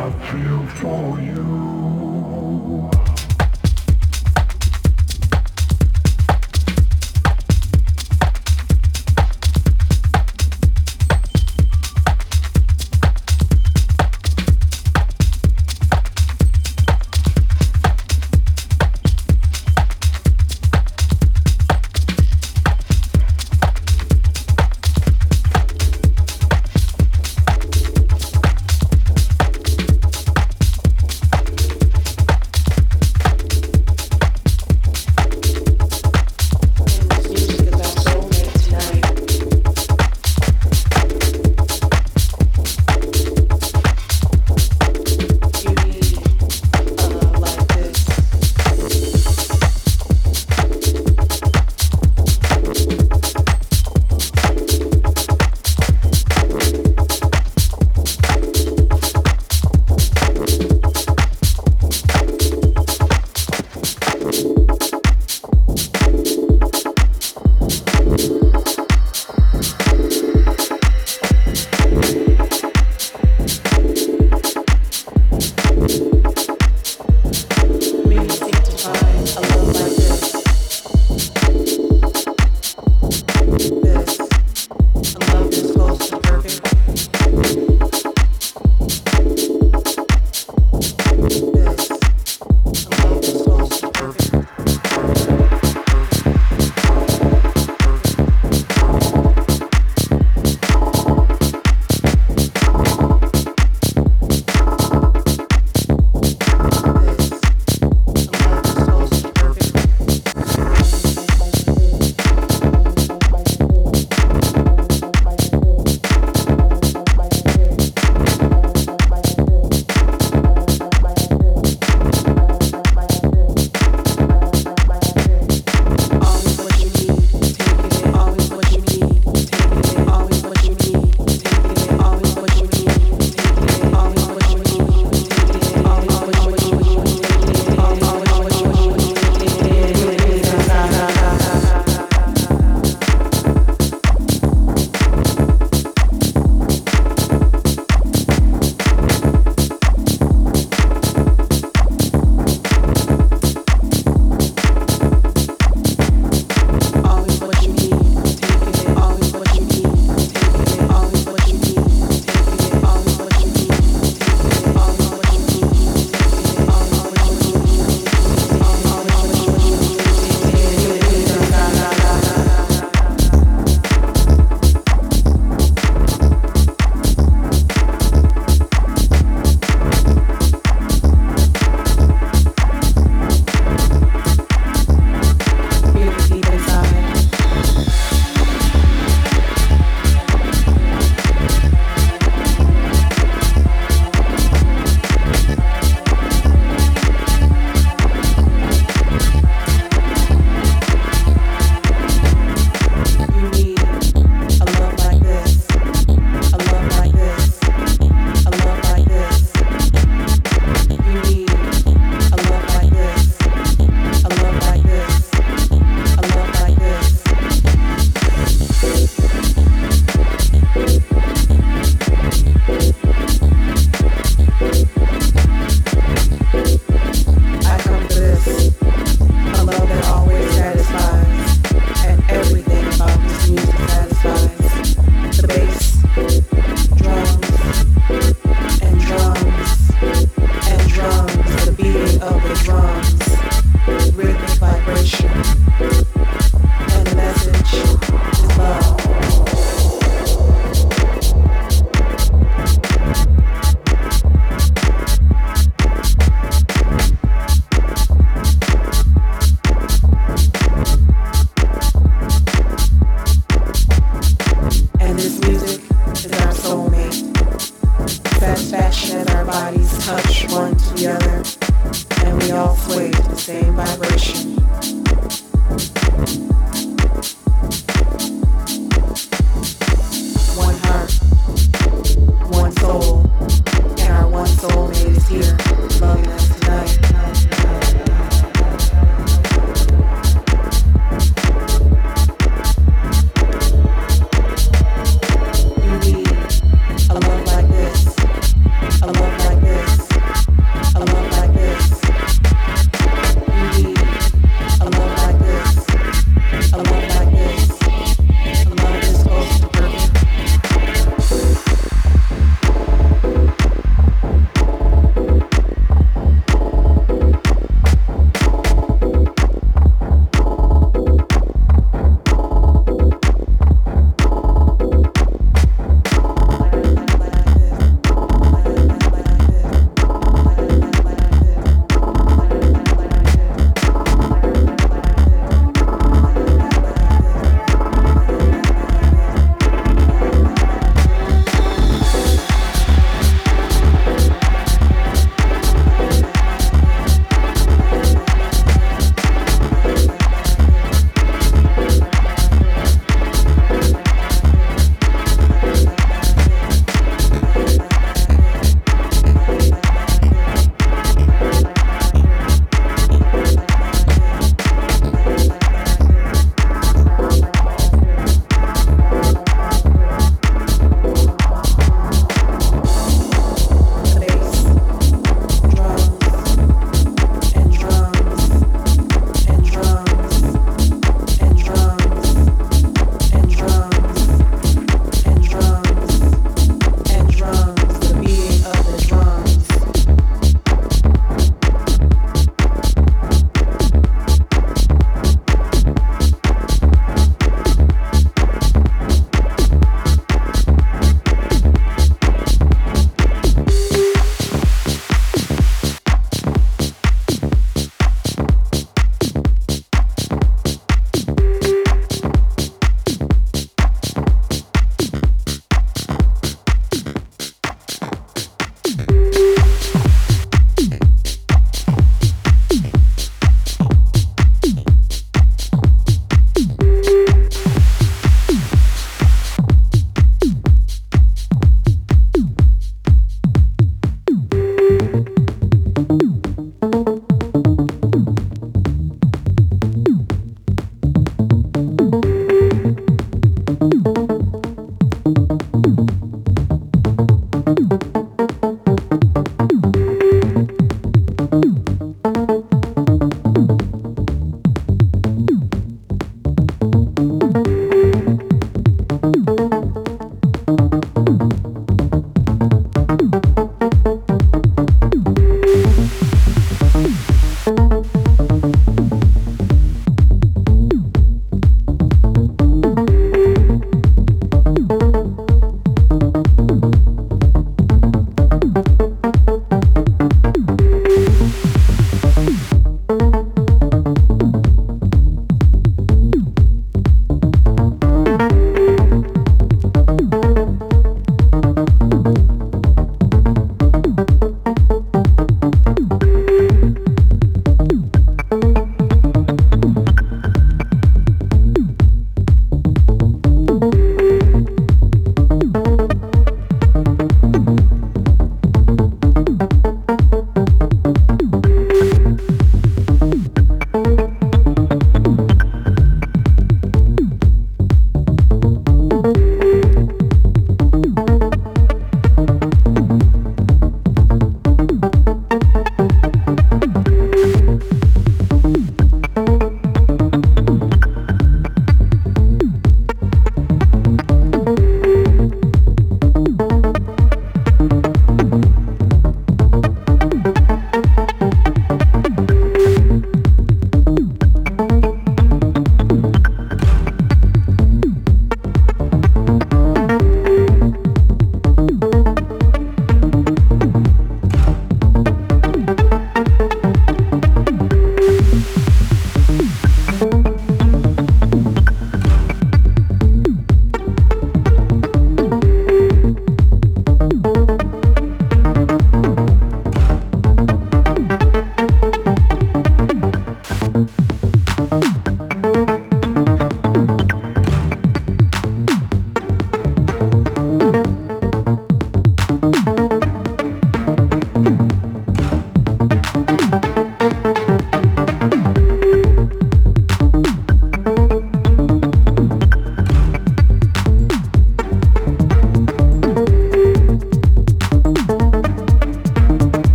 I feel for you.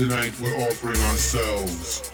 Tonight we're offering ourselves.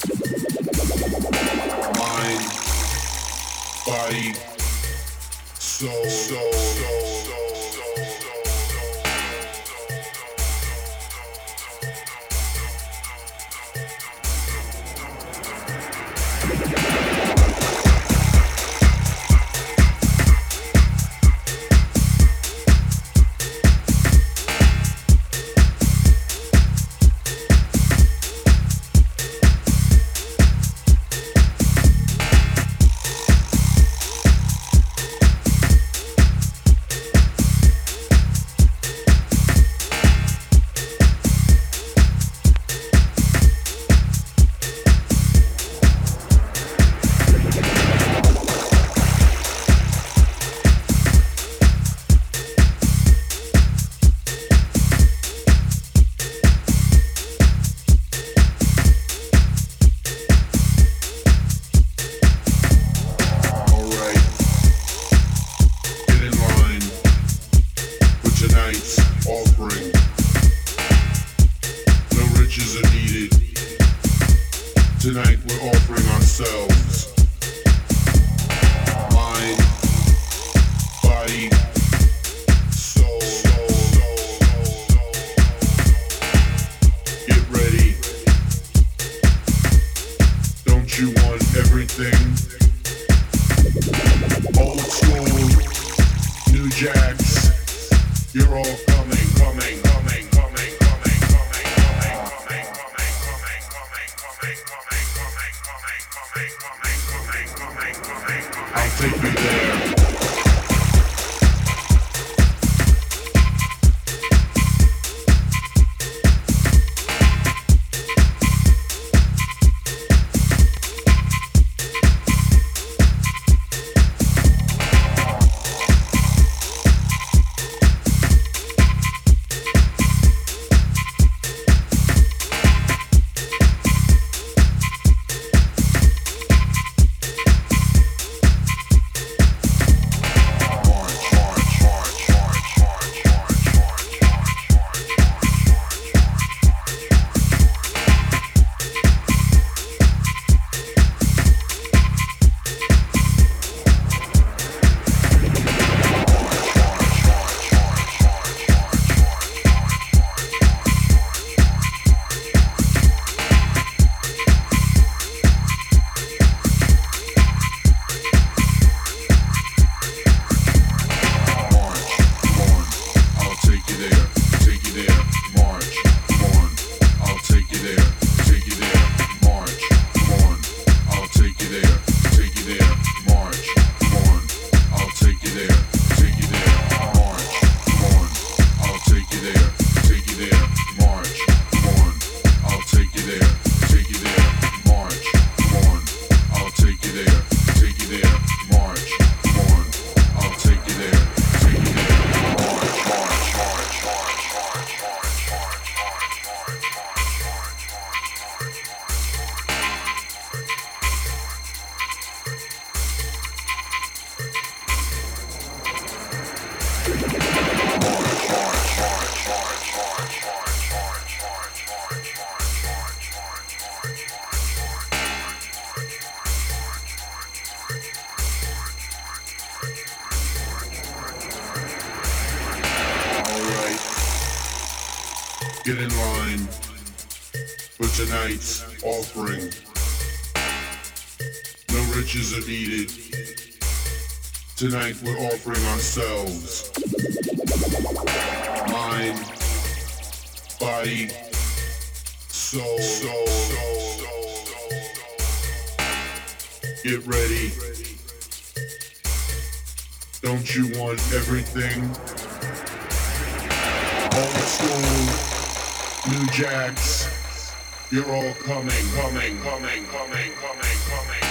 Tonight we're offering ourselves. Mind, body, soul, soul, soul. Get ready. Don't you want everything? Old school, new jacks. You're all coming, coming, coming, coming, coming, coming.